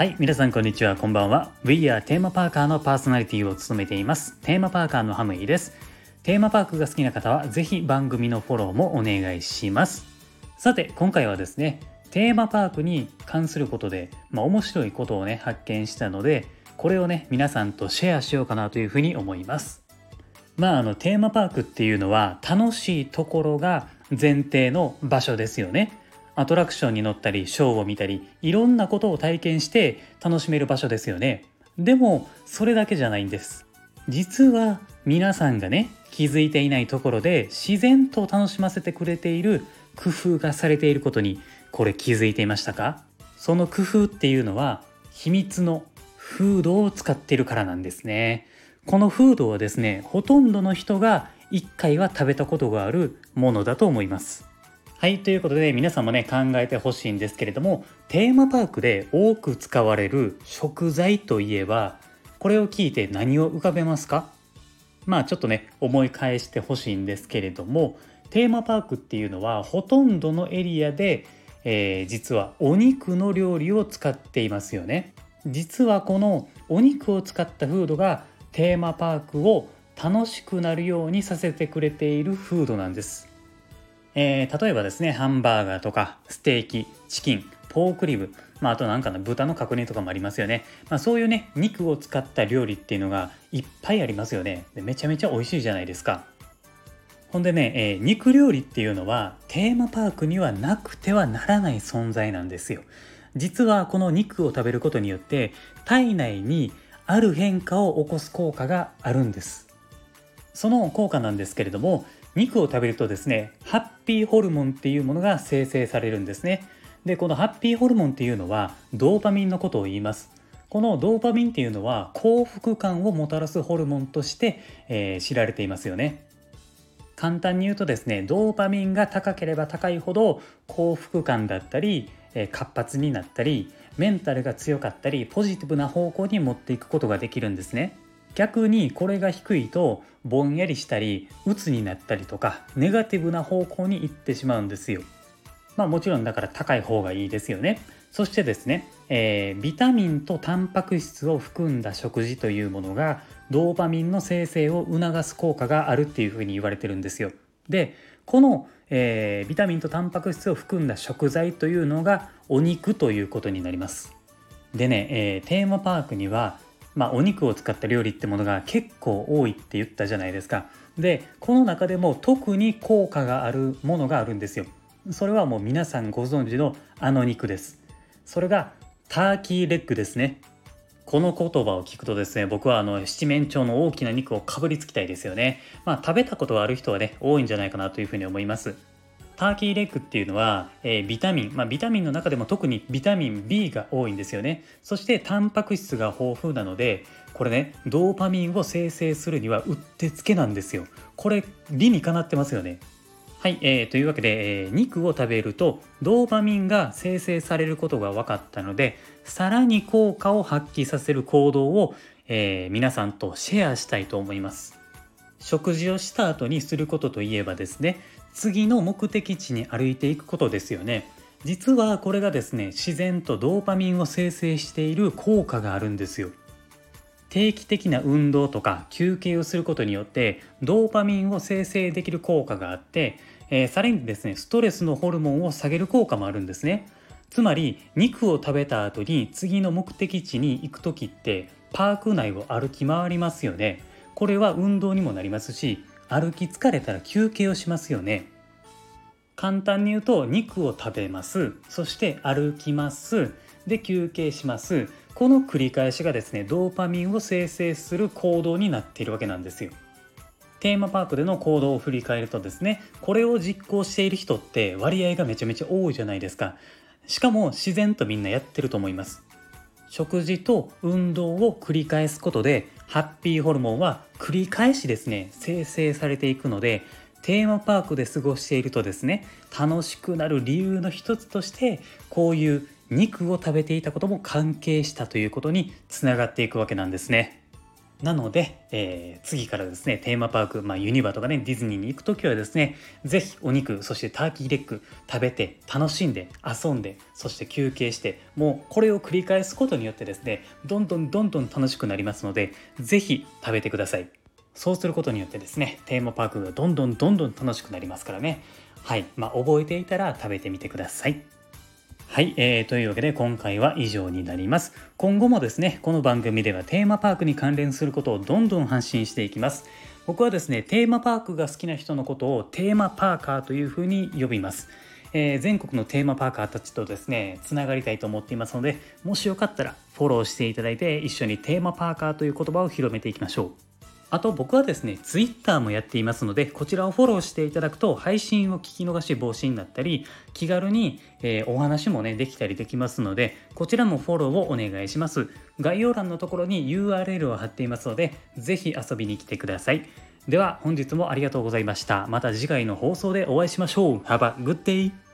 はい皆さんこんにちは。こんばんは。We are テーマパーカーのパーソナリティを務めています。テーマパーカーのハムイです。テーマパークが好きな方はぜひ番組のフォローもお願いします。さて今回はですねテーマパークに関することで、まあ、面白いことをね発見したのでこれをね皆さんとシェアしようかなというふうに思います。まああのテーマパークっていうのは楽しいところが前提の場所ですよね。アトラクションに乗ったりショーを見たりいろんなことを体験して楽しめる場所ですよね。でもそれだけじゃないんです。実は皆さんがね気づいていないところで自然と楽しませてくれている工夫がされていることにこれ気づいていましたか？その工夫っていうのは秘密のフードを使っているからなんですね。このフードはですねほとんどの人が1回は食べたことがあるものだと思います。はいということで皆さんもね考えてほしいんですけれどもテーマパークで多く使われる食材といえばこれを聞いて何を浮かべますか？まあちょっとね思い返してほしいんですけれどもテーマパークっていうのはほとんどのエリアで、えー、実はお肉の料理を使っていますよね。実はこのお肉を使ったフードがテーマパークを楽しくなるようにさせてくれているフードなんです、えー、例えばですねハンバーガーとかステーキチキンポークリブ、まあ、あとなんかの豚の角煮とかもありますよね、まあ、そういうね肉を使った料理っていうのがいっぱいありますよね。でめちゃめちゃ美味しいじゃないですか。ほんでね、えー、肉料理っていうのはテーマパークにはなくてはならない存在なんですよ。実はこの肉を食べることによって体内にある変化を起こす効果があるんです。その効果なんですけれども肉を食べるとですねハッピーホルモンっていうものが生成されるんですね。でこのハッピーホルモンっていうのはドーパミンのことを言います。このドーパミンっていうのは幸福感をもたらすホルモンとして、えー、知られていますよね。簡単に言うとですねドーパミンが高ければ高いほど幸福感だったり活発になったりメンタルが強かったりポジティブな方向に持っていくことができるんですね。逆にこれが低いとぼんやりしたり鬱になったりとかネガティブな方向に行ってしまうんですよまあもちろんだから高い方がいいですよねそしてですね、えー、ビタミンとタンパク質を含んだ食事というものがドーパミンの生成を促す効果があるっていうふうに言われてるんですよ。でこの、えー、ビタミンとタンパク質を含んだ食材というのがお肉ということになります。でね、えー、テーマパークには、まあ、お肉を使った料理ってものが結構多いって言ったじゃないですか。でこの中でも特に効果があるものがあるんですよ。それはもう皆さんご存知のあの肉です。それがターキーレッグですね。この言葉を聞くとですね僕はあの七面鳥の大きな肉をかぶりつきたいですよねまあ食べたことがある人はね多いんじゃないかなというふうに思いますターキーレッグっていうのは、えー、ビタミン、まあ、ビタミンの中でも特にビタミン B が多いんですよね。そしてタンパク質が豊富なのでこれねドーパミンを生成するにはうってつけなんですよ。これ理にかなってますよね。はい、えー、というわけで、えー、肉を食べるとドーパミンが生成されることが分かったのでさらに効果を発揮させる行動を、えー、皆さんとシェアしたいと思います。食事をした後にすることといえばですね次の目的地に歩いていくことですよね。実はこれがですね自然とドーパミンを生成している効果があるんですよ。定期的な運動とか休憩をすることによってドーパミンを生成できる効果があって、えー、さらにですねストレスのホルモンを下げる効果もあるんですね。つまり肉を食べた後に次の目的地に行く時ってパーク内を歩き回りますよね。これは運動にもなりますし歩き疲れたら休憩をしますよね。簡単に言うと肉を食べます。そして歩きます。で休憩します。この繰り返しがですねドーパミンを生成する行動になっているわけなんですよ。テーマパークでの行動を振り返るとですねこれを実行している人って割合がめちゃめちゃ多いじゃないですか。しかも自然とみんなやってると思います。食事と運動を繰り返すことでハッピーホルモンは繰り返しですね生成されていくのでテーマパークで過ごしているとですね楽しくなる理由の一つとしてこういう肉を食べていたことも関係したということにつながっていくわけなんですね。なので、えー、次からですね、テーマパーク、まあ、ユニバとかね、ディズニーに行くときはですね、ぜひお肉、そしてターキーレッグ食べて、楽しんで、遊んで、そして休憩して、もうこれを繰り返すことによってですね、どんどんどんどん楽しくなりますので、ぜひ食べてください。そうすることによってですね、テーマパークがどんどんどんどん楽しくなりますからね。はい。まあ、覚えていたら食べてみてください。はい、えー、というわけで今回は以上になります。今後もですね、この番組ではテーマパークに関連することをどんどん発信していきます。僕はですね、テーマパークが好きな人のことをテーマパーカーというふうに呼びます。えー、全国のテーマパーカーたちとですね、つながりたいと思っていますので、もしよかったらフォローしていただいて、一緒にテーマパーカーという言葉を広めていきましょう。あと僕はですね、Twitter もやっていますので、こちらをフォローしていただくと、配信を聞き逃し防止になったり、気軽に、えー、お話もね、できたりできますので、こちらもフォローをお願いします。概要欄のところに URL を貼っていますので、ぜひ遊びに来てください。では、本日もありがとうございました。また次回の放送でお会いしましょう。Have a good day!